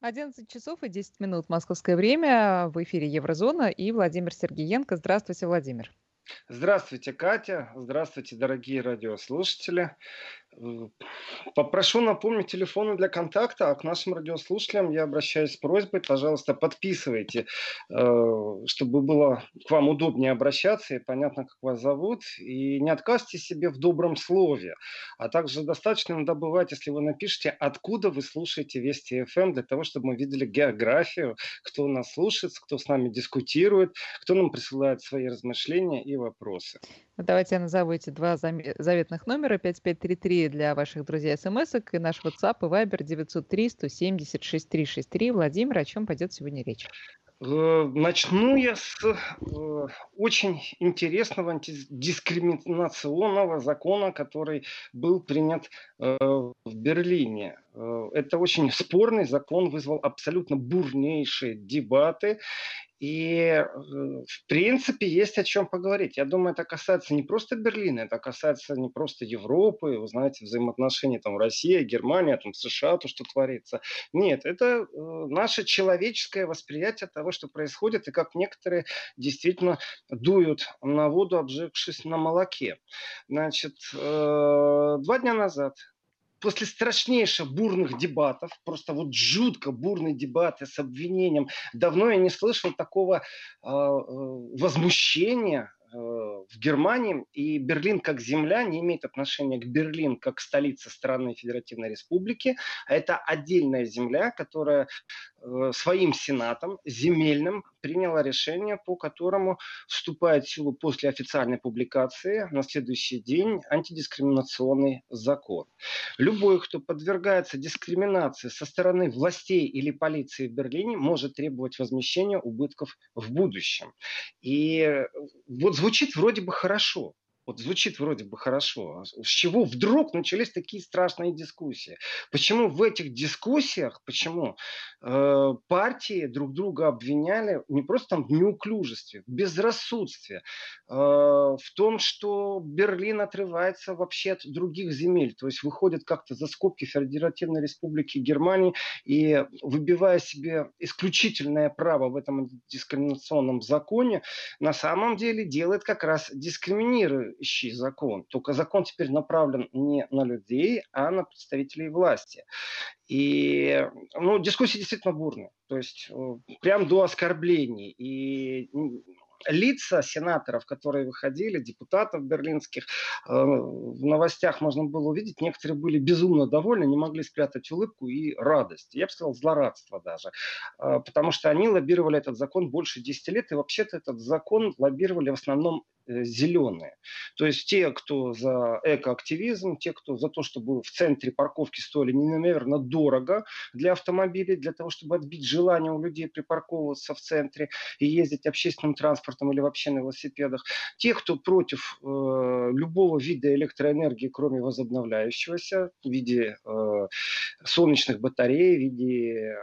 11 часов и 10 минут московское время. В эфире Еврозона и Владимир Сергеенко. Здравствуйте, Владимир. Здравствуйте, Катя. Здравствуйте, дорогие радиослушатели. Попрошу напомнить телефоны для контакта, а к нашим радиослушателям я обращаюсь с просьбой, пожалуйста, подписывайте, э, чтобы было к вам удобнее обращаться и понятно, как вас зовут. И не отказывайте себе в добром слове. А также достаточно иногда бывает, если вы напишите, откуда вы слушаете Вести ФМ, эм, для того, чтобы мы видели географию, кто нас слушает, кто с нами дискутирует, кто нам присылает свои размышления и вопросы. Давайте я назову эти два заветных номера 5533 для ваших друзей смс и наш WhatsApp и Viber 903 170 6363. Владимир, о чем пойдет сегодня речь? Э, начну я с э, очень интересного антидискриминационного закона, который был принят э, в Берлине. Это очень спорный закон, вызвал абсолютно бурнейшие дебаты. И, э, в принципе, есть о чем поговорить. Я думаю, это касается не просто Берлина, это касается не просто Европы, вы знаете, взаимоотношений там Россия, Германия, там США, то, что творится. Нет, это э, наше человеческое восприятие того, что происходит, и как некоторые действительно дуют на воду, обжегшись на молоке. Значит, э, два дня назад после страшнейших бурных дебатов, просто вот жутко бурные дебаты с обвинением, давно я не слышал такого э, возмущения э, в Германии, и Берлин как земля не имеет отношения к Берлин как столице страны Федеративной Республики, а это отдельная земля, которая Э, своим сенатом земельным приняла решение, по которому вступает в силу после официальной публикации на следующий день антидискриминационный закон. Любой, кто подвергается дискриминации со стороны властей или полиции в Берлине, может требовать возмещения убытков в будущем. И вот звучит вроде бы хорошо. Вот звучит вроде бы хорошо. А с чего вдруг начались такие страшные дискуссии? Почему в этих дискуссиях, почему э, партии друг друга обвиняли не просто там в неуклюжестве, в безрассудстве, э, в том, что Берлин отрывается вообще от других земель, то есть выходит как-то за скобки Федеративной Республики Германии и выбивая себе исключительное право в этом дискриминационном законе, на самом деле делает как раз дискриминируя ищи закон. Только закон теперь направлен не на людей, а на представителей власти. И ну, дискуссии действительно бурные. То есть э, прям до оскорблений. И лица сенаторов, которые выходили, депутатов берлинских, э, в новостях можно было увидеть, некоторые были безумно довольны, не могли спрятать улыбку и радость. Я бы сказал, злорадство даже. Э, потому что они лоббировали этот закон больше 10 лет, и вообще-то этот закон лоббировали в основном зеленые. То есть те, кто за экоактивизм, те, кто за то, чтобы в центре парковки стоили неимоверно дорого для автомобилей, для того, чтобы отбить желание у людей припарковываться в центре и ездить общественным транспортом или вообще на велосипедах. Те, кто против э, любого вида электроэнергии, кроме возобновляющегося, в виде э, солнечных батарей, в виде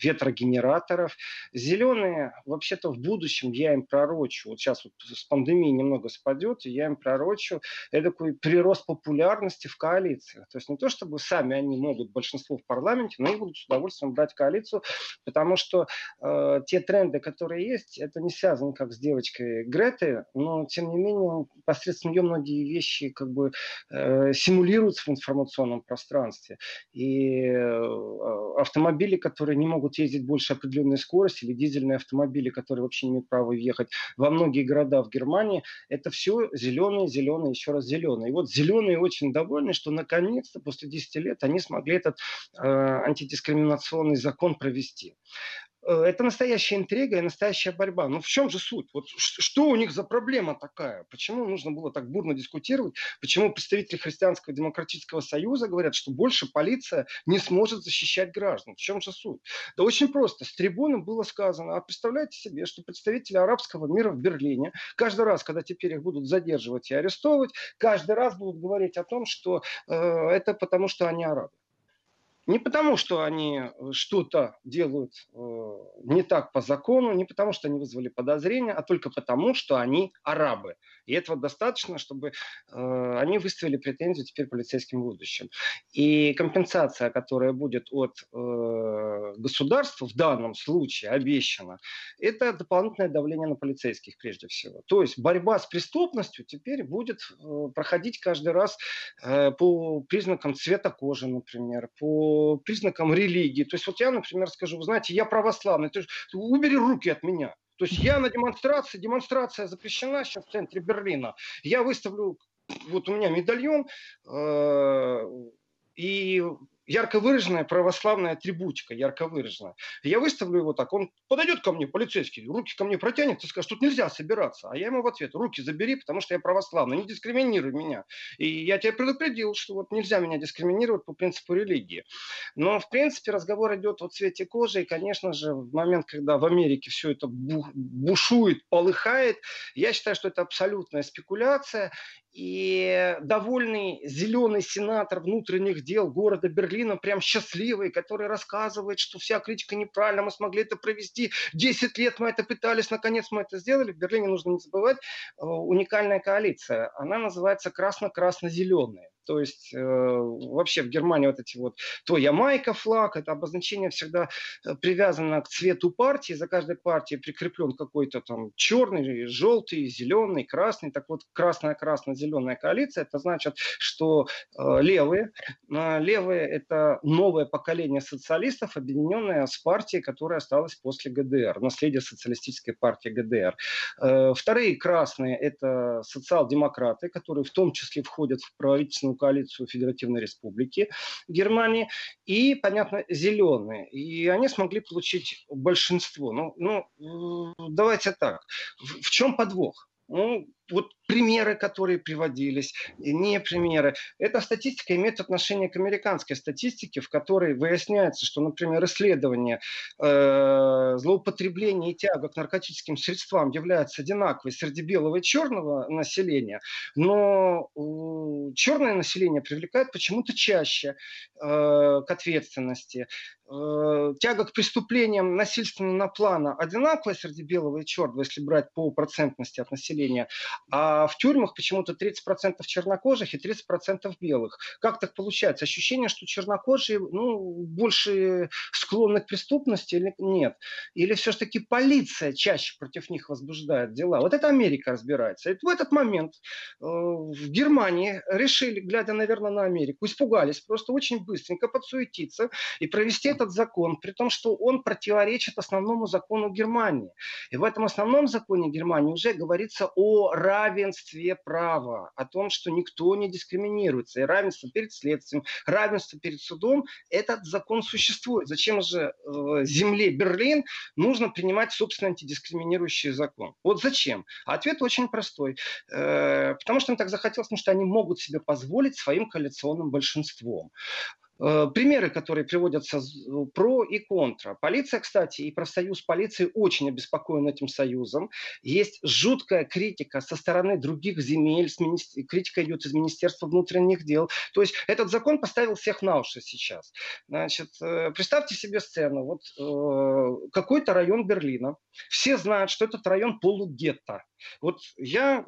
ветрогенераторов. Зеленые, вообще-то в будущем я им пророчу, вот сейчас вот с пандемией немного спадет, и я им пророчу такой прирост популярности в коалициях. То есть не то, чтобы сами они могут большинство в парламенте, но они будут с удовольствием брать коалицию, потому что э, те тренды, которые есть, это не связано как с девочкой Греты, но тем не менее посредством нее многие вещи как бы э, симулируются в информационном пространстве. И э, автомобили, которые не могут ездить больше определенной скорости, или дизельные автомобили, которые вообще не имеют права въехать во многие города в Германии, это все зеленые, зеленые, еще раз зеленые. И вот зеленые очень довольны, что наконец-то после 10 лет они смогли этот э, антидискриминационный закон провести. Э, это настоящая интрига и настоящая борьба. Ну в чем же суть? Вот что у них за проблема такая? Почему нужно было так бурно дискутировать? Почему представители Христианского демократического союза говорят, что больше полиция не сможет защищать граждан? В чем же суть? Да очень просто. С трибуны было сказано, а представляете себе, что представители арабского мира в Берлине каждый раз, когда теперь их будут задерживать и арестовывать, каждый раз будут говорить о том, что э, это потому, что они арабы. Не потому, что они э, что-то делают э, не так по закону, не потому что они вызвали подозрения, а только потому, что они арабы. И этого достаточно, чтобы э, они выставили претензию теперь полицейским в будущем. И компенсация, которая будет от государства в данном случае обещана, это дополнительное давление на полицейских прежде всего. То есть борьба с преступностью теперь будет э, проходить каждый раз э, по признакам цвета кожи, например, по признакам религии. То есть вот я, например, скажу, вы знаете, я православный, ты, убери руки от меня. То есть я на демонстрации, демонстрация запрещена сейчас в центре Берлина. Я выставлю, вот у меня медальон, э, и ярко выраженная православная атрибутика, ярко выраженная. Я выставлю его так, он подойдет ко мне, полицейский, руки ко мне протянет и скажет, тут нельзя собираться. А я ему в ответ, руки забери, потому что я православный, не дискриминируй меня. И я тебя предупредил, что вот нельзя меня дискриминировать по принципу религии. Но, в принципе, разговор идет о цвете кожи, и, конечно же, в момент, когда в Америке все это бушует, полыхает, я считаю, что это абсолютная спекуляция, и довольный зеленый сенатор внутренних дел города Берлина, прям счастливый, который рассказывает, что вся критика неправильна, мы смогли это провести, 10 лет мы это пытались, наконец мы это сделали. В Берлине нужно не забывать, э, уникальная коалиция, она называется красно-красно-зеленая. То есть э, вообще в Германии вот эти вот, то Ямайка флаг, это обозначение всегда э, привязано к цвету партии, за каждой партией прикреплен какой-то там черный, желтый, зеленый, красный. Так вот, красная-красно-зеленая коалиция, это значит, что э, левые, э, левые это новое поколение социалистов, объединенное с партией, которая осталась после ГДР, наследие социалистической партии ГДР. Э, вторые красные это социал-демократы, которые в том числе входят в правительственную правительственную коалицию Федеративной Республики Германии, и, понятно, зеленые. И они смогли получить большинство. Ну, ну давайте так. В, в чем подвох? Ну, вот примеры, которые приводились, не примеры. Эта статистика имеет отношение к американской статистике, в которой выясняется, что, например, исследование э, злоупотребления и тяга к наркотическим средствам являются одинаковой среди белого и черного населения, но э, черное население привлекает почему-то чаще э, к ответственности. Э, тяга к преступлениям насильственного плана одинаковая среди белого и черного, если брать по процентности от населения, а в тюрьмах почему-то 30% чернокожих и 30% белых. Как так получается? Ощущение, что чернокожие ну, больше склонны к преступности или нет? Или все-таки полиция чаще против них возбуждает дела? Вот это Америка разбирается. И в этот момент э, в Германии решили, глядя, наверное, на Америку, испугались просто очень быстренько подсуетиться и провести этот закон, при том, что он противоречит основному закону Германии. И в этом основном законе Германии уже говорится о равенстве права, о том, что никто не дискриминируется. И равенство перед следствием, равенство перед судом, этот закон существует. Зачем же э, земле Берлин нужно принимать собственно антидискриминирующий закон? Вот зачем? Ответ очень простой. Э, потому что им так захотелось, потому что они могут себе позволить своим коалиционным большинством. Э, примеры, которые приводятся про и контра. Полиция, кстати, и профсоюз полиции очень обеспокоен этим союзом. Есть жуткая критика со стороны других земель, критика идет из Министерства внутренних дел. То есть этот закон поставил всех на уши сейчас. Значит, э, представьте себе сцену. Вот э, какой-то район Берлина. Все знают, что этот район полугетто. Вот я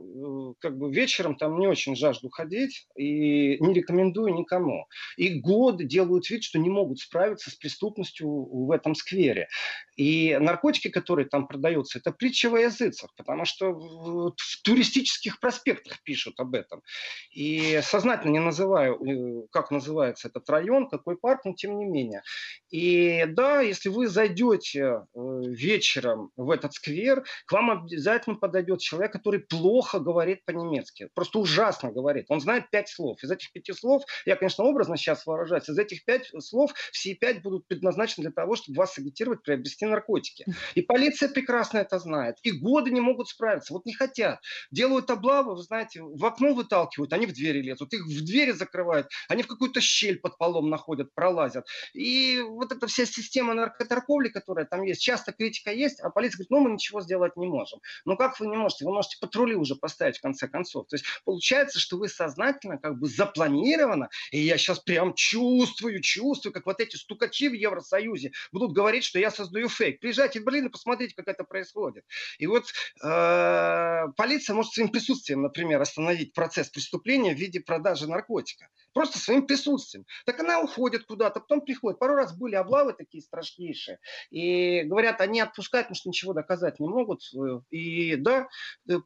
как бы вечером там не очень жажду ходить и не рекомендую никому. И годы делают вид, что не могут справиться с преступностью в этом сквере. И наркотики, которые там продаются, это притча во языцах, потому что в туристических проспектах пишут об этом. И сознательно не называю, э, как называется этот район, какой парк, но тем не менее. И да, если вы зайдете э, вечером в этот сквер, к вам обязательно подойдет человек, который плохо говорит по-немецки. Просто ужасно говорит. Он знает пять слов. Из этих пяти слов, я, конечно, образно сейчас выражаюсь, из этих пять слов все пять будут предназначены для того, чтобы вас агитировать, приобрести наркотики. И полиция прекрасно это знает. И годы не могут справиться. Вот не хотят. Делают облавы, вы знаете, в окно выталкивают, они в двери лезут, их в двери закрывают, они в какую-то щель под полом находят, пролазят. И вот эта вся система наркоторговли, которая там есть, часто критика есть, а полиция говорит, ну мы ничего сделать не можем. Ну как вы не можете? Можете, вы можете патрули уже поставить в конце концов. То есть получается, что вы сознательно, как бы запланировано, и я сейчас прям чувствую, чувствую, как вот эти стукачи в Евросоюзе будут говорить, что я создаю фейк. Приезжайте в Берлин и посмотрите, как это происходит. И вот э, полиция может своим присутствием, например, остановить процесс преступления в виде продажи наркотика. Просто своим присутствием. Так она уходит куда-то, потом приходит. Пару раз были облавы такие страшнейшие. И говорят, они отпускают, потому что ничего доказать не могут. И да,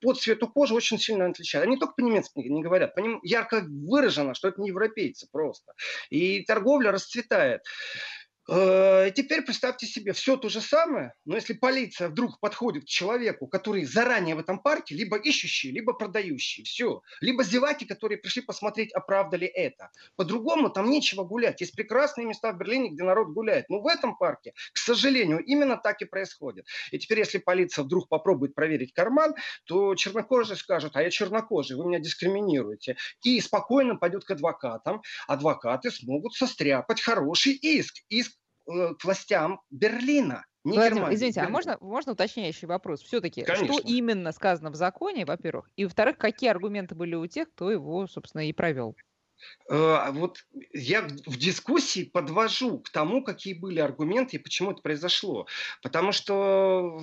по цвету кожи очень сильно отличают. Они только по-немецки не говорят. По ним ярко выражено, что это не европейцы просто. И торговля расцветает. Э, теперь представьте себе все то же самое, но если полиция вдруг подходит к человеку, который заранее в этом парке, либо ищущий, либо продающий, все. Либо зеваки, которые пришли посмотреть, оправда ли это. По-другому там нечего гулять. Есть прекрасные места в Берлине, где народ гуляет. Но в этом парке, к сожалению, именно так и происходит. И теперь, если полиция вдруг попробует проверить карман, то чернокожий скажет, а я чернокожий, вы меня дискриминируете. И спокойно пойдет к адвокатам. Адвокаты смогут состряпать хороший иск. Иск к властям Берлина. Не Владимир, Германии, извините, а Берлина. а можно, можно уточняющий вопрос? Все-таки, что именно сказано в законе, во-первых, и во-вторых, какие аргументы были у тех, кто его, собственно, и провел? Э, вот я в дискуссии подвожу к тому, какие были аргументы и почему это произошло. Потому что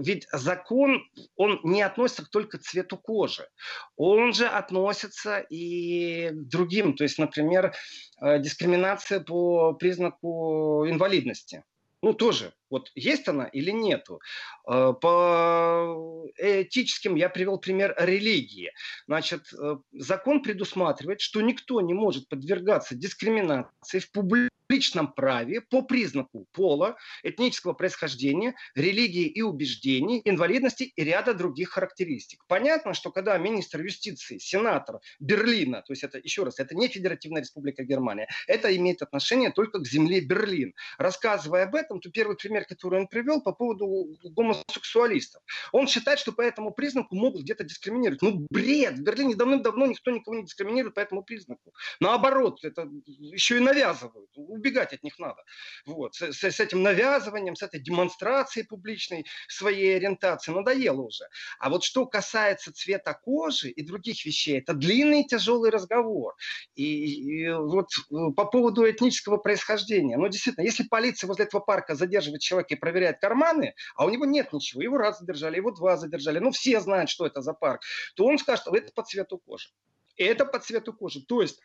ведь закон, он не относится только к цвету кожи. Он же относится и к другим. То есть, например, э, дискриминация по признаку инвалидности. Ну, тоже вот есть она или нету? Э, по этическим я привел пример религии. Значит, э, закон предусматривает, что никто не может подвергаться дискриминации в публичном праве по признаку пола, этнического происхождения, религии и убеждений, инвалидности и ряда других характеристик. Понятно, что когда министр юстиции, сенатор Берлина, то есть это, еще раз, это не Федеративная Республика Германия, это имеет отношение только к земле Берлин. Рассказывая об этом, то первый пример пример, который он привел по поводу гомосексуалистов. Он считает, что по этому признаку могут где-то дискриминировать. Ну, бред! В Берлине давным-давно никто никого не дискриминирует по этому признаку. Наоборот, это еще и навязывают. Убегать от них надо. Вот. С, с, этим навязыванием, с этой демонстрацией публичной своей ориентации надоело уже. А вот что касается цвета кожи и других вещей, это длинный тяжелый разговор. И, и вот э, по поводу этнического происхождения. Ну, действительно, если полиция возле этого парка задерживает человек и проверяет карманы, а у него нет ничего, его раз задержали, его два задержали, ну все знают, что это за парк, то он скажет, что это по цвету кожи. И это по цвету кожи. То есть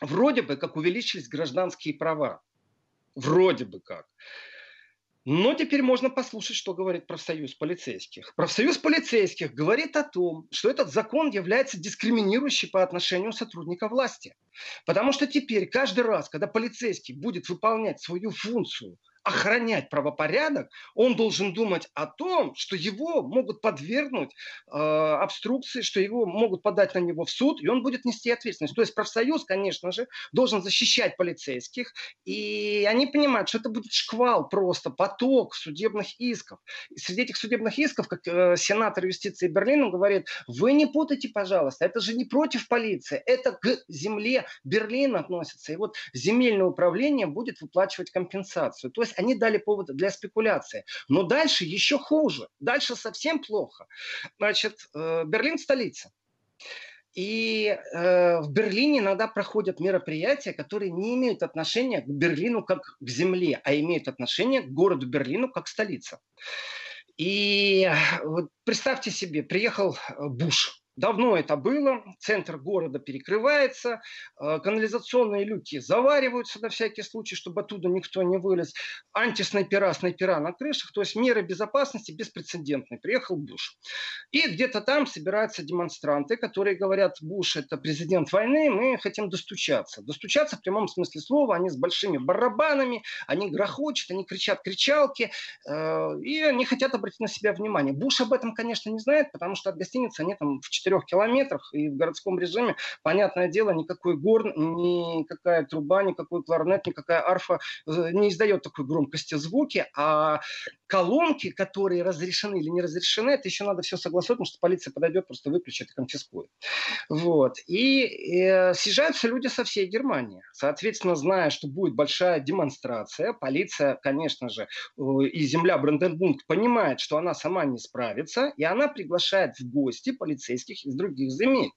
вроде бы как увеличились гражданские права. Вроде бы как. Но теперь можно послушать, что говорит профсоюз полицейских. Профсоюз полицейских говорит о том, что этот закон является дискриминирующим по отношению сотрудника власти. Потому что теперь каждый раз, когда полицейский будет выполнять свою функцию – охранять правопорядок, он должен думать о том, что его могут подвергнуть э, обструкции, что его могут подать на него в суд, и он будет нести ответственность. То есть профсоюз, конечно же, должен защищать полицейских, и они понимают, что это будет шквал просто, поток судебных исков. И среди этих судебных исков, как э, сенатор юстиции Берлина говорит, вы не путайте, пожалуйста, это же не против полиции, это к земле Берлина относится. И вот земельное управление будет выплачивать компенсацию. То есть есть они дали повод для спекуляции. Но дальше еще хуже. Дальше совсем плохо. Значит, э, Берлин столица. И э, в Берлине иногда проходят мероприятия, которые не имеют отношения к Берлину как к земле, а имеют отношение к городу Берлину как столица. И вот представьте себе, приехал э, Буш, Давно это было, центр города перекрывается, э, канализационные люки завариваются на всякий случай, чтобы оттуда никто не вылез. Антиснайпера, снайпера на крышах, то есть меры безопасности беспрецедентные. Приехал Буш. И где-то там собираются демонстранты, которые говорят, Буш это президент войны, мы хотим достучаться. Достучаться в прямом смысле слова, они с большими барабанами, они грохочут, они кричат кричалки, э, и они хотят обратить на себя внимание. Буш об этом, конечно, не знает, потому что от гостиницы они там в четырех километрах, и в городском режиме, понятное дело, никакой горн, никакая труба, никакой кларнет, никакая арфа э, не издает такой громкости звуки, а колонки, которые разрешены или не разрешены, это еще надо все согласовать, потому что полиция подойдет, просто выключит и конфискует. Вот. И э, съезжаются люди со всей Германии. Соответственно, зная, что будет большая демонстрация, полиция, конечно же, э, и земля Бранденбунг понимает, что она сама не справится, и она приглашает в гости полицейских из других земель.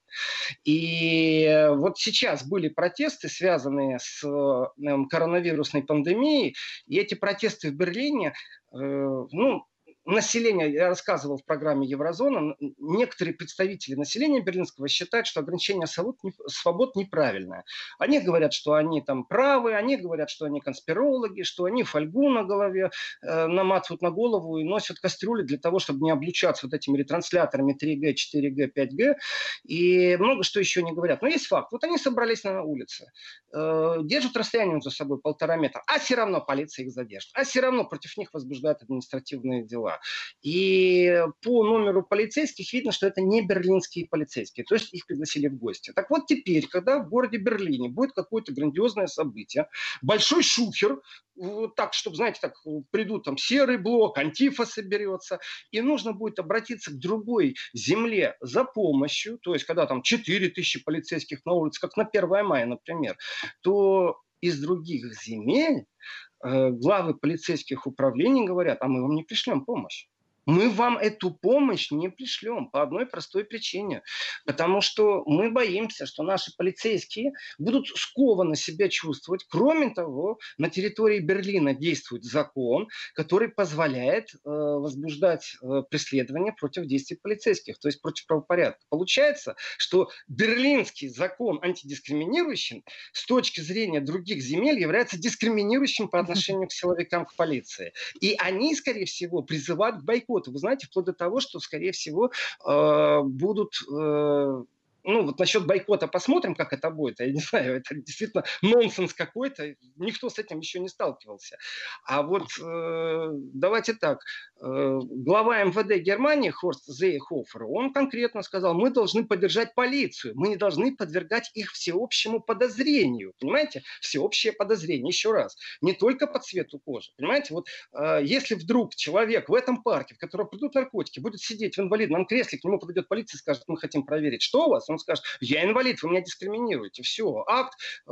И вот сейчас были протесты, связанные с э, коронавирусной пандемией, и эти протесты в Берлине Э, ну, население, я рассказывал в программе Еврозона, некоторые представители населения берлинского считают, что ограничение свобод, свобод неправильное. Они говорят, что они там правы, они говорят, что они конспирологи, что они фольгу на голове э, наматывают на голову и носят кастрюли для того, чтобы не облучаться вот этими ретрансляторами 3G, 4G, 5G и много что еще не говорят. Но есть факт. Вот они собрались на улице, э, держат расстояние между собой полтора метра, а все равно полиция их задержит, а все равно против них возбуждают административные дела. И по номеру полицейских видно, что это не берлинские полицейские, то есть их пригласили в гости. Так вот теперь, когда в городе Берлине будет какое-то грандиозное событие, большой шухер, вот так, чтобы, знаете, так придут там серый блок, антифа соберется, и нужно будет обратиться к другой земле за помощью, то есть когда там 4 тысячи полицейских на улице, как на 1 мая, например, то из других земель главы полицейских управлений говорят, а мы вам не пришлем помощь мы вам эту помощь не пришлем по одной простой причине. Потому что мы боимся, что наши полицейские будут скованно себя чувствовать. Кроме того, на территории Берлина действует закон, который позволяет э, возбуждать э, преследование против действий полицейских, то есть против правопорядка. Получается, что берлинский закон антидискриминирующим с точки зрения других земель является дискриминирующим по отношению к силовикам, к полиции. И они, скорее всего, призывают к бойкоту работы. Вы знаете, вплоть до того, что, скорее всего, э, будут э, ну, вот насчет бойкота посмотрим, как это будет. Я не знаю, это действительно нонсенс какой-то. Никто с этим еще не сталкивался. А вот э, давайте так. Э, глава МВД Германии Хорст Зейхофер, он конкретно сказал, мы должны поддержать полицию. Мы не должны подвергать их всеобщему подозрению. Понимаете? Всеобщее подозрение. Еще раз. Не только по цвету кожи. Понимаете? Вот э, если вдруг человек в этом парке, в котором придут наркотики, будет сидеть в инвалидном кресле, к нему подойдет полиция и скажет, мы хотим проверить, что у вас? Он скажет, я инвалид, вы меня дискриминируете. Все, акт, э,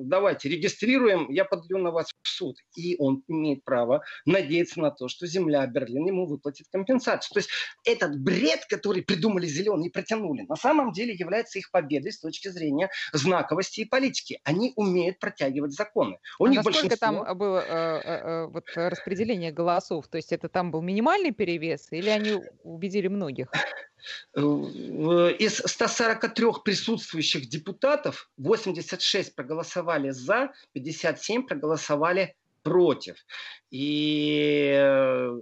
давайте, регистрируем, я подаю на вас в суд. И он имеет право надеяться на то, что земля Берлин ему выплатит компенсацию. То есть этот бред, который придумали зеленые и протянули, на самом деле является их победой с точки зрения знаковости и политики. Они умеют протягивать законы. У а них насколько большинство... там было э, э, э, вот распределение голосов? То есть это там был минимальный перевес или они убедили многих? Из 143 присутствующих депутатов 86 проголосовали за, 57 проголосовали против. И э,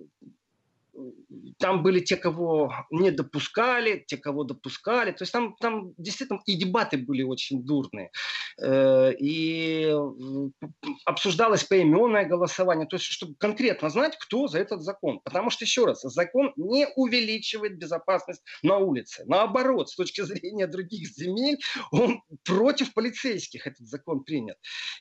там были те, кого не допускали, те, кого допускали. То есть там, там действительно и дебаты были очень дурные. Э, и обсуждалось поименное голосование, то есть чтобы конкретно знать, кто за этот закон. Потому что, еще раз, закон не увеличивает безопасность на улице. Наоборот, с точки зрения других земель, он против полицейских этот закон принят.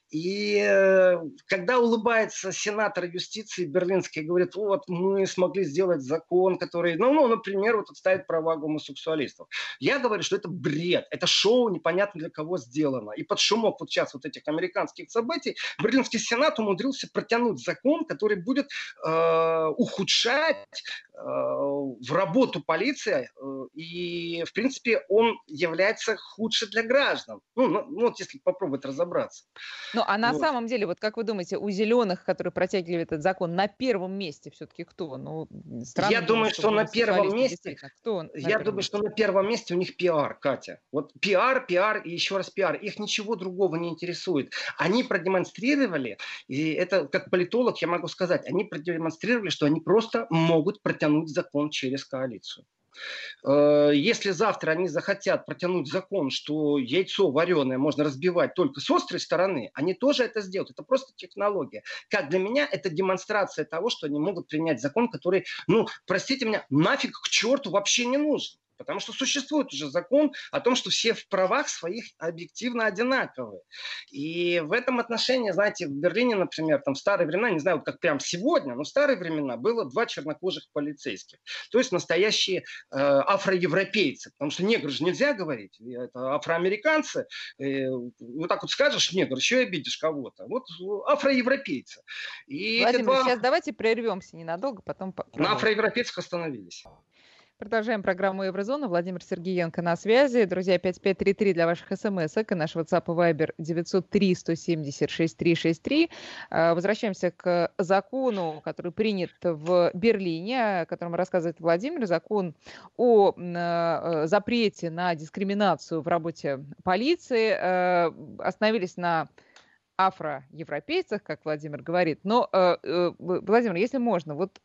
И э, когда улыбается сенатор юстиции берлинский и говорит, вот мы смогли сделать сделать закон, который, ну, ну например, вот отставит права гомосексуалистов. Я говорю, что это бред, это шоу непонятно для кого сделано. И под шумок вот сейчас вот этих американских событий Берлинский Сенат умудрился протянуть закон, который будет э, ухудшать э, в работу полиции, э, и, в принципе, он является худше для граждан. Ну, ну, ну вот если попробовать разобраться. Ну, а на вот. самом деле, вот как вы думаете, у зеленых, которые протягивали этот закон, на первом месте все-таки кто? Ну, Странно я думаю, что на первом месте, кто на я думаю, месте? что на первом месте у них пиар, Катя. Вот пиар, пиар и еще раз пиар. Их ничего другого не интересует. Они продемонстрировали, и это как политолог я могу сказать, они продемонстрировали, что они просто могут протянуть закон через коалицию. Э, если завтра они захотят протянуть закон, что яйцо вареное можно разбивать только с острой стороны, они тоже это сделают. Это просто технология. Как для меня, это демонстрация того, что они могут принять закон, который, ну, простите меня, нафиг к черту вообще не нужен. Потому что существует уже закон о том, что все в правах своих объективно одинаковые. И в этом отношении, знаете, в Берлине, например, там в старые времена, не знаю, вот как прям сегодня, но в старые времена было два чернокожих полицейских. То есть настоящие э, афроевропейцы. Потому что негры же нельзя говорить. Это афроамериканцы. И вот так вот скажешь негр, еще и обидишь кого-то. Вот афроевропейцы. И Владимир, два... сейчас давайте прервемся ненадолго, потом... На афроевропейцах остановились. Продолжаем программу Еврозона. Владимир Сергеенко на связи. Друзья, 5533 для ваших смс и наш WhatsApp и Viber 903 176 363. Возвращаемся к закону, который принят в Берлине, о котором рассказывает Владимир. Закон о э, запрете на дискриминацию в работе полиции. Э, остановились на афроевропейцах, как Владимир говорит. Но, э, Владимир, если можно, вот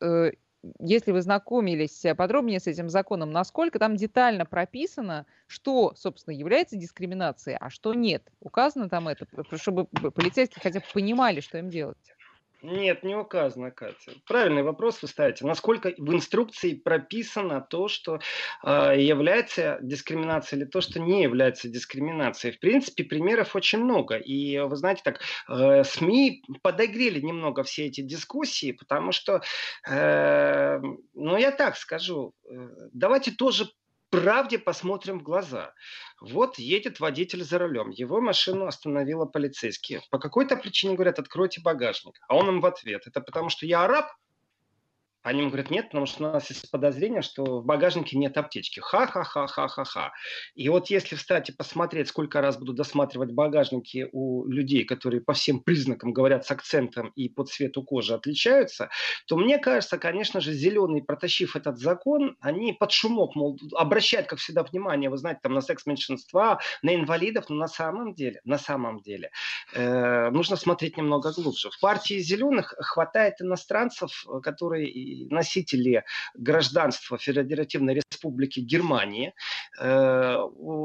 если вы знакомились подробнее с этим законом, насколько там детально прописано, что, собственно, является дискриминацией, а что нет? Указано там это, чтобы полицейские хотя бы понимали, что им делать? Нет, не указано, Катя. Правильный вопрос вы ставите. Насколько в инструкции прописано то, что э, является дискриминацией или то, что не является дискриминацией? В принципе, примеров очень много. И вы знаете, так э, СМИ подогрели немного все эти дискуссии, потому что, э, ну я так скажу, э, давайте тоже правде посмотрим в глаза. Вот едет водитель за рулем, его машину остановила полицейские. По какой-то причине говорят, откройте багажник. А он им в ответ, это потому что я араб? Они ему говорят, нет, потому что у нас есть подозрение, что в багажнике нет аптечки. Ха-ха-ха-ха-ха-ха. И вот если встать и посмотреть, сколько раз буду досматривать багажники у людей, которые по всем признакам говорят с акцентом и по цвету кожи отличаются, то мне кажется, конечно же, зеленые, протащив этот закон, они под шумок, мол, обращают, как всегда, внимание, вы знаете, там на секс-меньшинства, на инвалидов, но на самом деле, на самом деле, э, нужно смотреть немного глубже. В партии зеленых хватает иностранцев, которые носители гражданства Федеративной Республики Германии, э,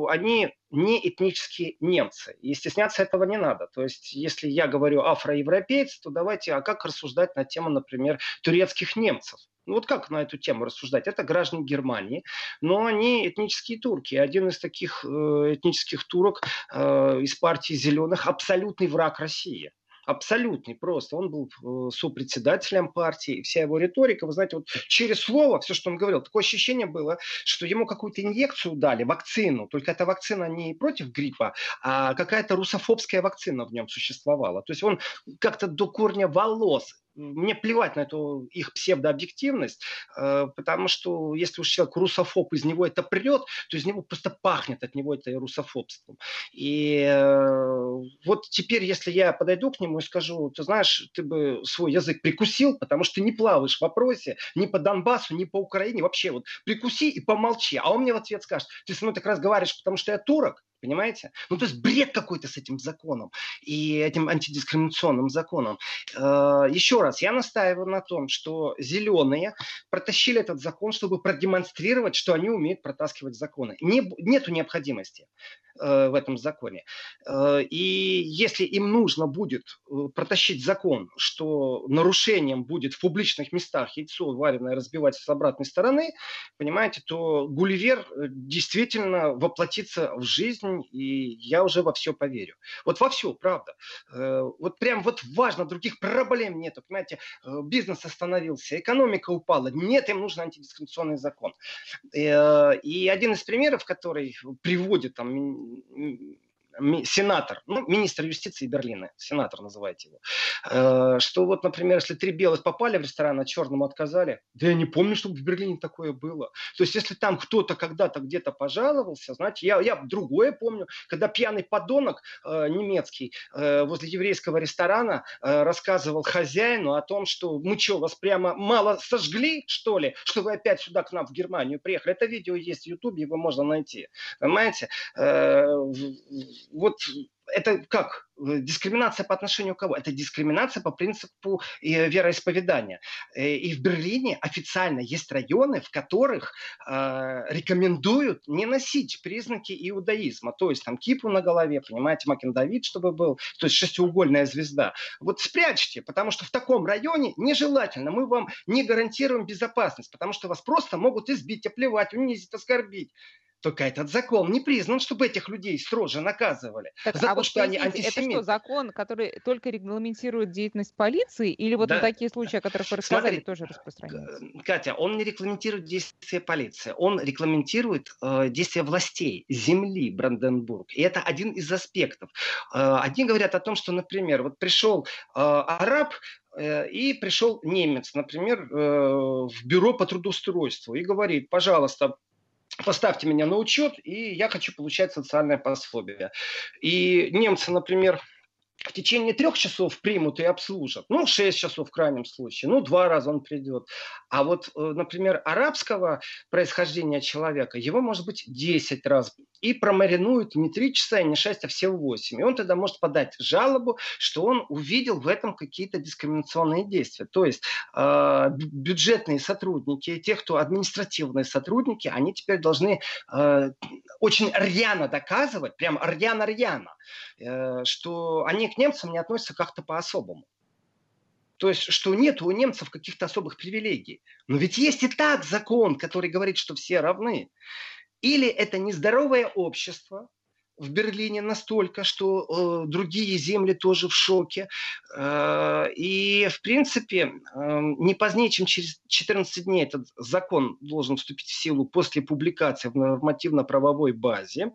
они не этнические немцы. И стесняться этого не надо. То есть, если я говорю афроевропейцы, то давайте, а как рассуждать на тему, например, турецких немцев? Ну вот как на эту тему рассуждать? Это граждане Германии, но они этнические турки. Один из таких э, этнических турок э, из партии зеленых абсолютный враг России абсолютный просто. Он был э, сопредседателем партии, и вся его риторика, вы знаете, вот через слово, все, что он говорил, такое ощущение было, что ему какую-то инъекцию дали, вакцину, только эта вакцина не против гриппа, а какая-то русофобская вакцина в нем существовала. То есть он как-то до корня волос мне плевать на эту их псевдообъективность, э, потому что если уж человек русофоб, из него это прет, то из него просто пахнет от него это русофобством. И э, вот теперь, если я подойду к нему и скажу, ты знаешь, ты бы свой язык прикусил, потому что ты не плаваешь в вопросе ни по Донбассу, ни по Украине, вообще вот прикуси и помолчи. А он мне в ответ скажет, ты со мной так разговариваешь, потому что я турок, Понимаете? Ну, то есть бред какой-то с этим законом и этим антидискриминационным законом. Э, еще раз, я настаиваю на том, что зеленые протащили этот закон, чтобы продемонстрировать, что они умеют протаскивать законы. Не, нету необходимости. Э, в этом законе. Э, и если им нужно будет э, протащить закон, что нарушением будет в публичных местах яйцо вареное разбивать с обратной стороны, понимаете, то Гулливер действительно воплотится в жизнь, и я уже во все поверю. Вот во все, правда. Вот прям вот важно, других проблем нет. Понимаете, бизнес остановился, экономика упала. Нет, им нужен антидискриминационный закон. И один из примеров, который приводит там 嗯。Сенатор, ну, министр юстиции Берлина, сенатор называйте его, э, что вот, например, если три белых попали в ресторан, а черному отказали, да я не помню, чтобы в Берлине такое было. То есть, если там кто-то когда-то где-то пожаловался, знаете, я, я другое помню, когда пьяный подонок э, немецкий э, возле еврейского ресторана э, рассказывал хозяину о том, что мы что, вас прямо мало сожгли, что ли, что вы опять сюда к нам в Германию приехали. Это видео есть в Ютубе, его можно найти. Понимаете? Э, вот это как? Дискриминация по отношению к кого? Это дискриминация по принципу э, вероисповедания. Э, и в Берлине официально есть районы, в которых э, рекомендуют не носить признаки иудаизма. То есть там кипу на голове, понимаете, Макен Давид, чтобы был, то есть шестиугольная звезда. Вот спрячьте, потому что в таком районе нежелательно. Мы вам не гарантируем безопасность, потому что вас просто могут избить, оплевать, унизить, оскорбить. Только этот закон не признан, чтобы этих людей строже наказывали. Так, за а то, вот что они антисемиты. Это что, закон, который только регламентирует деятельность полиции, или вот да. на такие случаи, о которых вы рассказали, Смотри, тоже распространяется? Катя, он не регламентирует действия полиции, он регламентирует э, действия властей земли Бранденбург. И это один из аспектов. Э, одни говорят о том, что, например, вот пришел э, араб, э, и пришел немец, например, э, в бюро по трудоустройству и говорит, пожалуйста, поставьте меня на учет, и я хочу получать социальное пособие. И немцы, например, в течение трех часов примут и обслужат. Ну, шесть часов в крайнем случае. Ну, два раза он придет. А вот, э, например, арабского происхождения человека, его может быть 10 раз. И промаринуют не три часа и не шесть, а всего восемь. И он тогда может подать жалобу, что он увидел в этом какие-то дискриминационные действия. То есть э, бюджетные сотрудники, те, кто административные сотрудники, они теперь должны э, очень рьяно доказывать, прям рьяно-рьяно, э, что они к немцам не относятся как-то по-особому. То есть, что нет у немцев каких-то особых привилегий. Но ведь есть и так закон, который говорит, что все равны. Или это нездоровое общество, в Берлине настолько, что э, другие земли тоже в шоке. Э, и, в принципе, э, не позднее, чем через 14 дней этот закон должен вступить в силу после публикации в нормативно-правовой базе.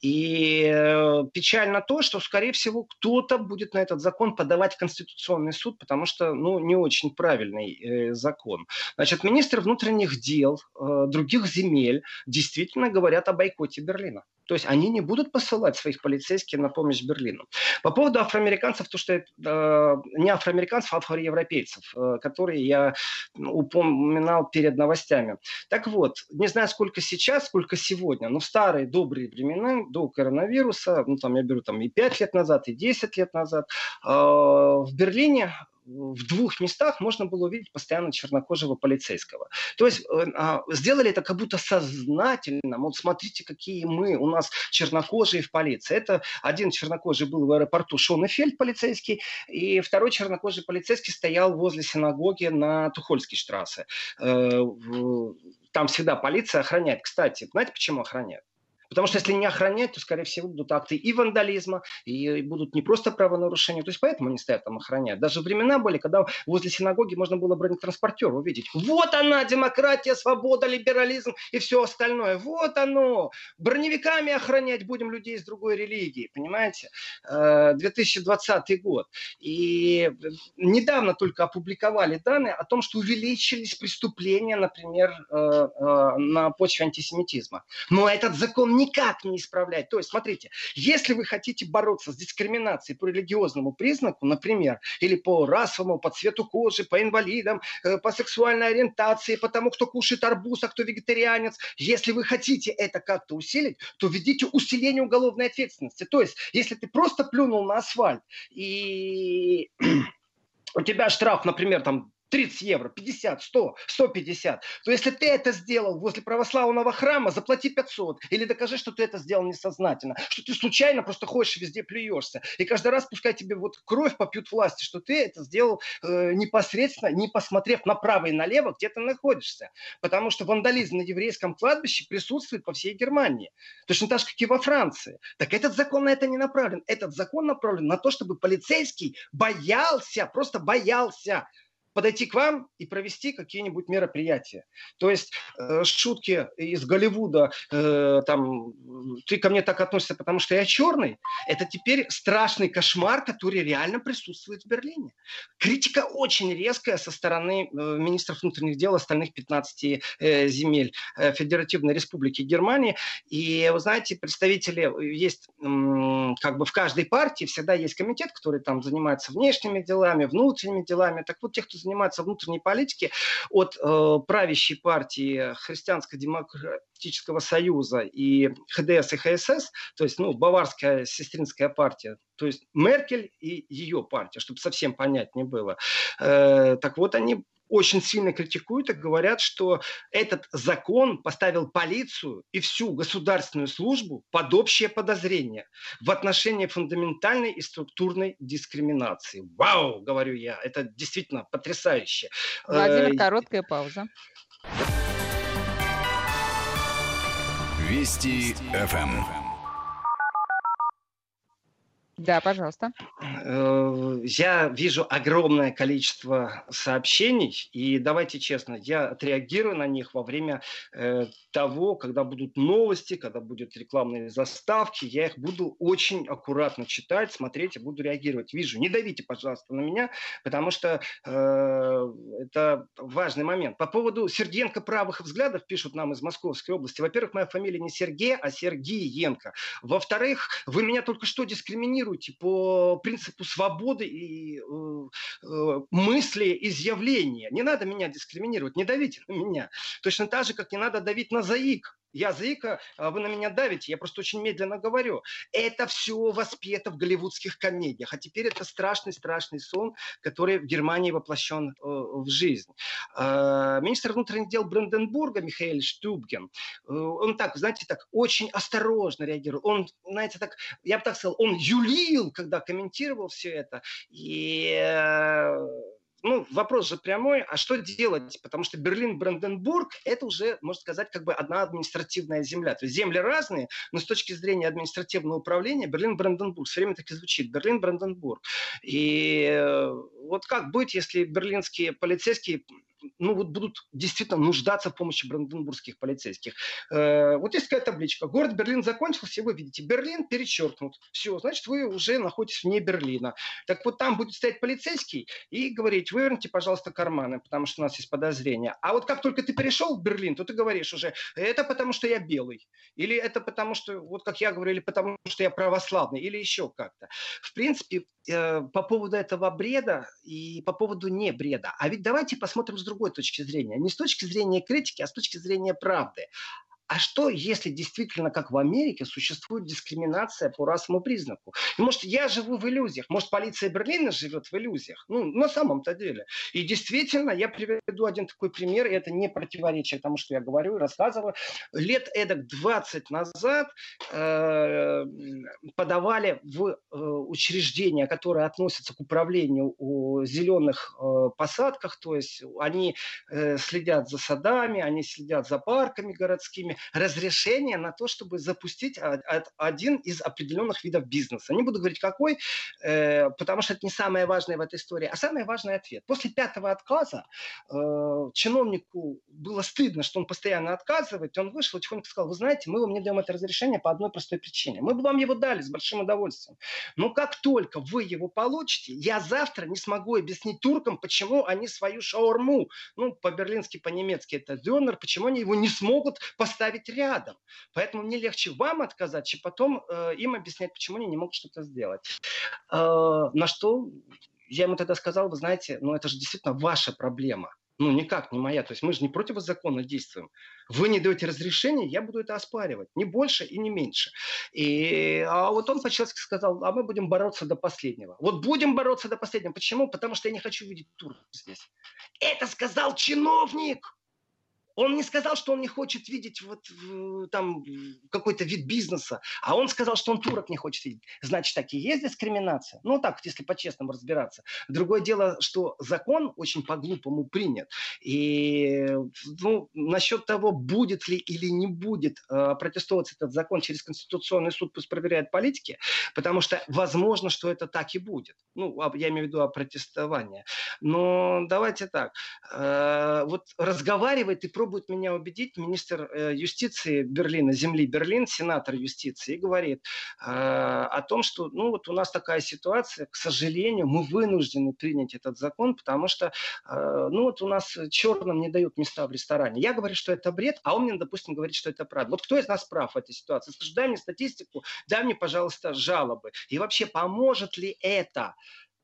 И э, печально то, что, скорее всего, кто-то будет на этот закон подавать в Конституционный суд, потому что, ну, не очень правильный э, закон. Значит, министры внутренних дел э, других земель действительно говорят о бойкоте Берлина. То есть они не будут посылать своих полицейских на помощь Берлину. По поводу афроамериканцев, то что э, не афроамериканцев, а афроевропейцев, э, которые я упоминал перед новостями. Так вот, не знаю, сколько сейчас, сколько сегодня, но в старые добрые времена, до коронавируса, ну там я беру там и 5 лет назад, и 10 лет назад, э, в Берлине в двух местах можно было увидеть постоянно чернокожего полицейского. То есть э, а, сделали это как будто сознательно. Вот смотрите, какие мы, у нас чернокожие в полиции. Это один чернокожий был в аэропорту Шонефельд полицейский, и второй чернокожий полицейский стоял возле синагоги на Тухольской штрассе. Э, там всегда полиция охраняет. Кстати, знаете, почему охраняет? Потому что если не охранять, то, скорее всего, будут акты и вандализма, и будут не просто правонарушения. То есть поэтому они стоят там охранять. Даже времена были, когда возле синагоги можно было бронетранспортер увидеть. Вот она, демократия, свобода, либерализм и все остальное. Вот оно. Броневиками охранять будем людей из другой религии. Понимаете? 2020 э, год. И недавно только опубликовали данные о том, что увеличились преступления, например, э, э, на почве антисемитизма. Но этот закон никак не исправлять. То есть, смотрите, если вы хотите бороться с дискриминацией по религиозному признаку, например, или по расовому, по цвету кожи, по инвалидам, э, по сексуальной ориентации, по тому, кто кушает арбуз, а кто вегетарианец, если вы хотите это как-то усилить, то введите усиление уголовной ответственности. То есть, если ты просто плюнул на асфальт и у тебя штраф, например, там 30 евро, 50, 100, 150, то если ты это сделал возле православного храма, заплати 500. Или докажи, что ты это сделал несознательно. Что ты случайно просто ходишь везде плюешься. И каждый раз пускай тебе вот кровь попьют власти, что ты это сделал э, непосредственно, не посмотрев направо и налево, где ты находишься. Потому что вандализм на еврейском кладбище присутствует по всей Германии. Точно так же, как и во Франции. Так этот закон на это не направлен. Этот закон направлен на то, чтобы полицейский боялся, просто боялся подойти к вам и провести какие-нибудь мероприятия. То есть э, шутки из Голливуда, э, там, ты ко мне так относишься, потому что я черный, это теперь страшный кошмар, который реально присутствует в Берлине. Критика очень резкая со стороны э, министров внутренних дел остальных 15 э, земель э, Федеративной Республики Германии. И, вы знаете, представители есть э, как бы в каждой партии всегда есть комитет, который там занимается внешними делами, внутренними делами. Так вот, те, кто занимаются внутренней политикой от э, правящей партии Христианско-демократического союза и ХДС и ХСС, то есть, ну, баварская сестринская партия, то есть Меркель и ее партия, чтобы совсем понятнее было. Э, так вот, они очень сильно критикуют и говорят, что этот закон поставил полицию и всю государственную службу под общее подозрение в отношении фундаментальной и структурной дискриминации. Вау, говорю я, это действительно потрясающе. Владимир, э, короткая пауза. Вести ФМ. Да, пожалуйста. Э, я вижу огромное количество сообщений, и давайте честно, я отреагирую на них во время э, того, когда будут новости, когда будут рекламные заставки, я их буду очень аккуратно читать, смотреть и буду реагировать. Вижу, не давите, пожалуйста, на меня, потому что э, это важный момент. По поводу Сергеенко правых взглядов пишут нам из Московской области. Во-первых, моя фамилия не Сергей, а Сергеенко. Во-вторых, вы меня только что дискриминируете реагируйте по принципу свободы и э, э, мысли, изъявления. Не надо меня дискриминировать, не давите на меня. Точно так же, как не надо давить на заик я заика, а вы на меня давите, я просто очень медленно говорю. Это все воспето в голливудских комедиях. А теперь это страшный-страшный сон, который в Германии воплощен э, в жизнь. Э, министр внутренних дел Бранденбурга Михаил Штубген, э, он так, знаете, так очень осторожно реагировал. Он, знаете, так, я бы так сказал, он юлил, когда комментировал все это. И э, ну, вопрос же прямой, а что делать? Потому что Берлин-Бранденбург – это уже, можно сказать, как бы одна административная земля. То есть земли разные, но с точки зрения административного управления Берлин-Бранденбург все время так и звучит. Берлин-Бранденбург. И э, вот как быть, если берлинские полицейские ну, вот будут действительно нуждаться в помощи бранденбургских полицейских. Э, вот есть такая табличка. Город Берлин закончился, вы видите, Берлин перечеркнут. Все, значит, вы уже находитесь вне Берлина. Так вот там будет стоять полицейский и говорить, выверните, пожалуйста, карманы, потому что у нас есть подозрения. А вот как только ты перешел в Берлин, то ты говоришь уже, это потому что я белый, или это потому что, вот как я говорю, или потому что я православный, или еще как-то. В принципе, э, по поводу этого бреда и по поводу не бреда. А ведь давайте посмотрим с другой другой точки зрения. Не с точки зрения критики, а с точки зрения правды. А что, если действительно, как в Америке, существует дискриминация по расовому признаку? И, может, я живу в иллюзиях, может, полиция Берлина живет в иллюзиях? Ну, на самом-то деле. И действительно, я приведу один такой пример, и это не противоречие тому, что я говорю и рассказываю. Лет эдак 20 назад э, подавали в э, учреждения, которые относятся к управлению о зеленых э, посадках, то есть они э, следят за садами, они следят за парками городскими, разрешение на то, чтобы запустить один из определенных видов бизнеса. Не буду говорить какой, э, потому что это не самое важное в этой истории, а самый важный ответ. После пятого отказа э, чиновнику было стыдно, что он постоянно отказывает, и он вышел и тихонько сказал, вы знаете, мы вам не даем это разрешение по одной простой причине. Мы бы вам его дали с большим удовольствием. Но как только вы его получите, я завтра не смогу объяснить туркам, почему они свою шаурму, ну, по-берлински, по-немецки это дёнер, почему они его не смогут поставить ставить рядом. Поэтому мне легче вам отказать, чем потом э, им объяснять, почему они не могут что-то сделать. Э, на что я ему тогда сказал, вы знаете, ну это же действительно ваша проблема. Ну, никак не моя. То есть мы же не противозаконно действуем. Вы не даете разрешение, я буду это оспаривать. Не больше и не меньше. И, а вот он по-человечески сказал, а мы будем бороться до последнего. Вот будем бороться до последнего. Почему? Потому что я не хочу видеть тур здесь. Это сказал чиновник. Он не сказал, что он не хочет видеть вот там какой-то вид бизнеса, а он сказал, что он турок не хочет видеть. Значит, так и есть дискриминация. Ну, так, если по-честному разбираться. Другое дело, что закон очень по-глупому принят. И ну, насчет того, будет ли или не будет э, протестоваться этот закон через Конституционный суд, пусть проверяют политики, потому что возможно, что это так и будет. Ну, я имею в виду о протестовании. Но давайте так. Э, вот разговаривает и пробует пробует меня убедить министр э, юстиции Берлина, земли Берлин, сенатор юстиции, и говорит э, о том, что ну вот у нас такая ситуация, к сожалению, мы вынуждены принять этот закон, потому что э, ну вот у нас черным не дают места в ресторане. Я говорю, что это бред, а он мне, допустим, говорит, что это правда. Вот кто из нас прав в этой ситуации? Скажи, дай мне статистику, дай мне, пожалуйста, жалобы. И вообще, поможет ли это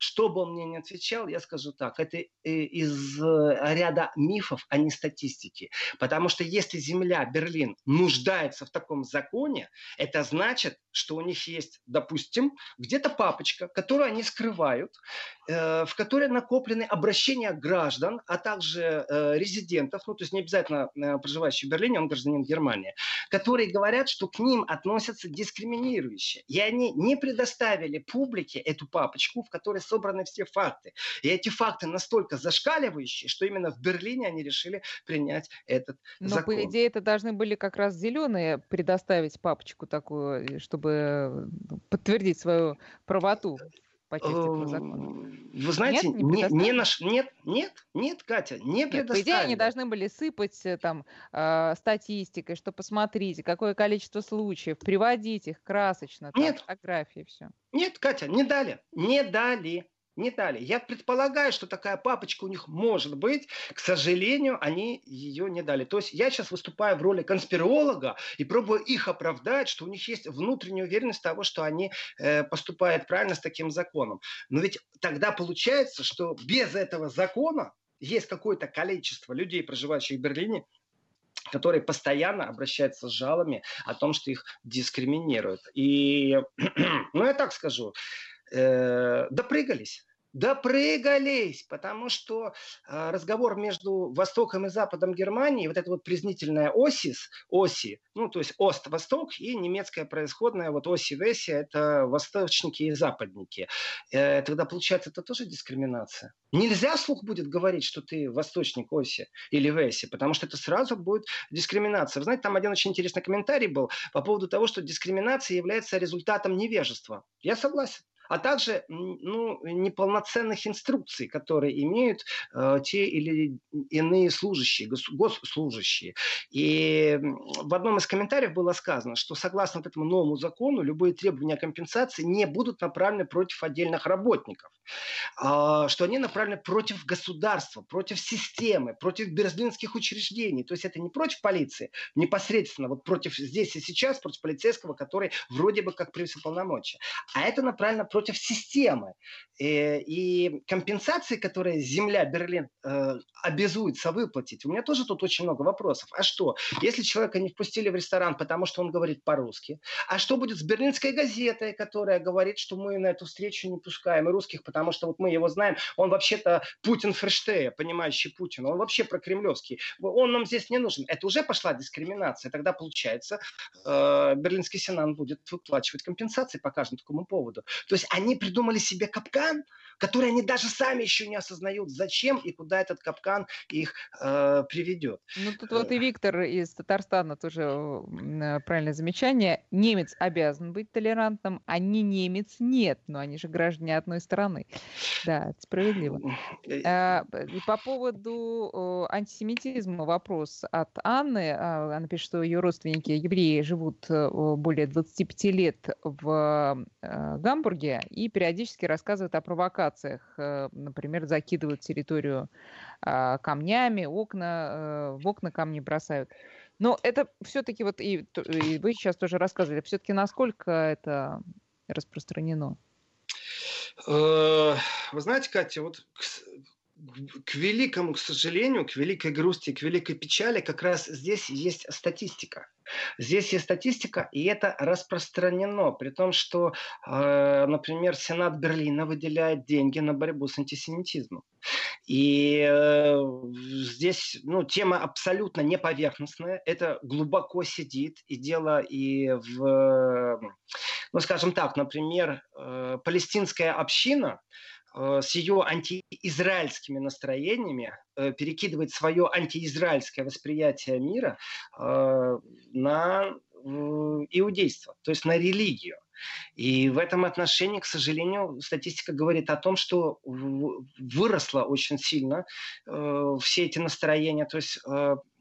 что бы он мне ни отвечал, я скажу так, это из ряда мифов, а не статистики. Потому что если земля, Берлин, нуждается в таком законе, это значит, что у них есть, допустим, где-то папочка, которую они скрывают, в которой накоплены обращения граждан, а также резидентов, ну то есть не обязательно проживающих в Берлине, он гражданин Германии, которые говорят, что к ним относятся дискриминирующе. И они не предоставили публике эту папочку, в которой собраны все факты. И эти факты настолько зашкаливающие, что именно в Берлине они решили принять этот Но, закон. по идее, это должны были как раз зеленые предоставить папочку такую, чтобы ну, подтвердить свою правоту по части закона? Вы знаете, нет, не, не наш, нет, нет, нет, Катя, не нет, предоставили. По идее, они должны были сыпать э, там э, статистикой, что посмотрите, какое количество случаев, приводить их красочно, там, нет. фотографии, все. Нет, Катя, не дали, не дали не дали. Я предполагаю, что такая папочка у них может быть. К сожалению, они ее не дали. То есть я сейчас выступаю в роли конспиролога и пробую их оправдать, что у них есть внутренняя уверенность того, что они э, поступают правильно с таким законом. Но ведь тогда получается, что без этого закона есть какое-то количество людей, проживающих в Берлине, которые постоянно обращаются с жалобами о том, что их дискриминируют. И, ну, я так скажу, э, допрыгались допрыгались, потому что э, разговор между Востоком и Западом Германии, вот это вот признательная ОСИС, ОСИ, ну, то есть Ост-Восток и немецкая происходная, вот ОСИ-ВЕСИ, это восточники и западники. Э, тогда, получается, это тоже дискриминация. Нельзя слух будет говорить, что ты восточник ОСИ или ВЕСИ, потому что это сразу будет дискриминация. Вы знаете, там один очень интересный комментарий был по поводу того, что дискриминация является результатом невежества. Я согласен а также ну, неполноценных инструкций, которые имеют э, те или иные служащие, гос, госслужащие. И в одном из комментариев было сказано, что согласно вот этому новому закону любые требования компенсации не будут направлены против отдельных работников, э, что они направлены против государства, против системы, против берлинских учреждений. То есть это не против полиции, непосредственно вот против здесь и сейчас, против полицейского, который вроде бы как превысил полномочия, а это направлено против против системы. И, э, и компенсации, которые земля Берлин э, обязуется выплатить, у меня тоже тут очень много вопросов. А что, если человека не впустили в ресторан, потому что он говорит по-русски? А что будет с берлинской газетой, которая говорит, что мы на эту встречу не пускаем и русских, потому что вот мы его знаем, он вообще-то Путин Ферштея, понимающий Путина, он вообще прокремлевский, он нам здесь не нужен. Это уже пошла дискриминация. Тогда получается, э, Берлинский Сенат будет выплачивать компенсации по каждому такому поводу. То есть они придумали себе капкан, который они даже сами еще не осознают, зачем и куда этот капкан их э, приведет. Ну, тут вот и Виктор из Татарстана тоже э, правильное замечание. Немец обязан быть толерантным, а не немец нет. Но они же граждане одной страны. Да, это справедливо. А, по поводу антисемитизма вопрос от Анны. А, она пишет, что ее родственники евреи живут э, более 25 лет в Гамбурге и периодически рассказывают о провокациях. Э, например, закидывают территорию а, камнями, окна, э, в окна камни бросают. Но это все-таки вот, и, и вы сейчас тоже рассказывали, все-таки насколько это распространено? Э, вы знаете, Катя, вот к великому, к сожалению, к великой грусти, к великой печали как раз здесь есть статистика. Здесь есть статистика, и это распространено, при том, что, э, например, Сенат Берлина выделяет деньги на борьбу с антисемитизмом. И э, здесь ну, тема абсолютно не поверхностная, это глубоко сидит, и дело и в, ну, скажем так, например, э, палестинская община, Э, с ее антиизраильскими настроениями э, перекидывает свое антиизраильское восприятие мира э, на иудейство, то есть на религию. И в этом отношении, к сожалению, статистика говорит о том, что выросло очень сильно все эти настроения. То есть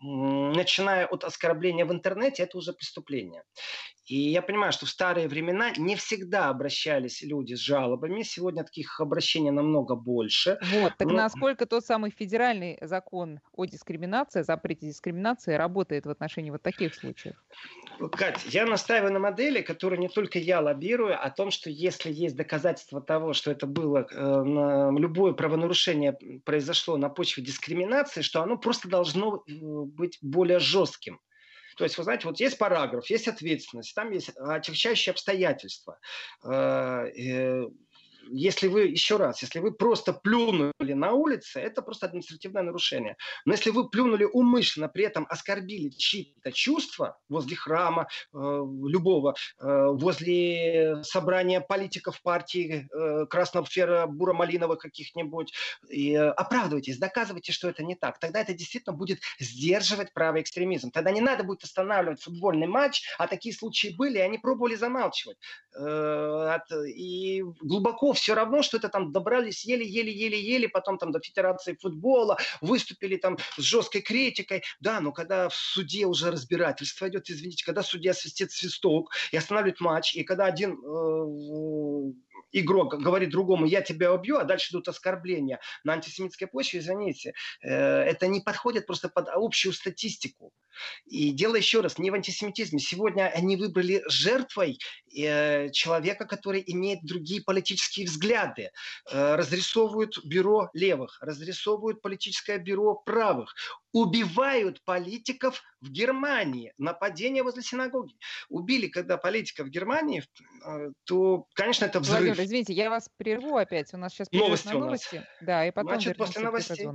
начиная от оскорбления в интернете, это уже преступление. И я понимаю, что в старые времена не всегда обращались люди с жалобами. Сегодня таких обращений намного больше. Вот, так Но... насколько тот самый федеральный закон о дискриминации, запрете дискриминации работает в отношении вот таких случаев? Кать, я настаиваю на модели, которую не только я лоббирую, о том, что если есть доказательства того, что это было, э, любое правонарушение произошло на почве дискриминации, что оно просто должно э, быть более жестким. То есть, вы знаете, вот есть параграф, есть ответственность, там есть отягчающие обстоятельства. Э, если вы, еще раз, если вы просто плюнули на улице, это просто административное нарушение. Но если вы плюнули умышленно, при этом оскорбили чьи-то чувства возле храма, э, любого, э, возле собрания политиков партии э, Красного Фера, Бура-Малиновых каких-нибудь, и, э, оправдывайтесь, доказывайте, что это не так. Тогда это действительно будет сдерживать правый экстремизм. Тогда не надо будет останавливать футбольный матч, а такие случаи были, и они пробовали замалчивать. Э, от, и глубоко все равно, что это там добрались еле-еле-еле-еле, потом там до Федерации футбола, выступили там с жесткой критикой. Да, но когда в суде уже разбирательство идет, извините, когда судья свистит свисток и останавливает матч, и когда один э, игрок говорит другому, я тебя убью, а дальше идут оскорбления на антисемитской почве, извините, э, это не подходит просто под общую статистику. И дело еще раз не в антисемитизме. Сегодня они выбрали жертвой э, человека, который имеет другие политические взгляды. Э, разрисовывают бюро левых, разрисовывают политическое бюро правых убивают политиков в Германии. Нападение возле синагоги. Убили, когда политика в Германии, э, то, конечно, это взрыв. Владимир, извините, я вас прерву опять. У нас сейчас новости на новости. Да, и потом Значит, после новостей.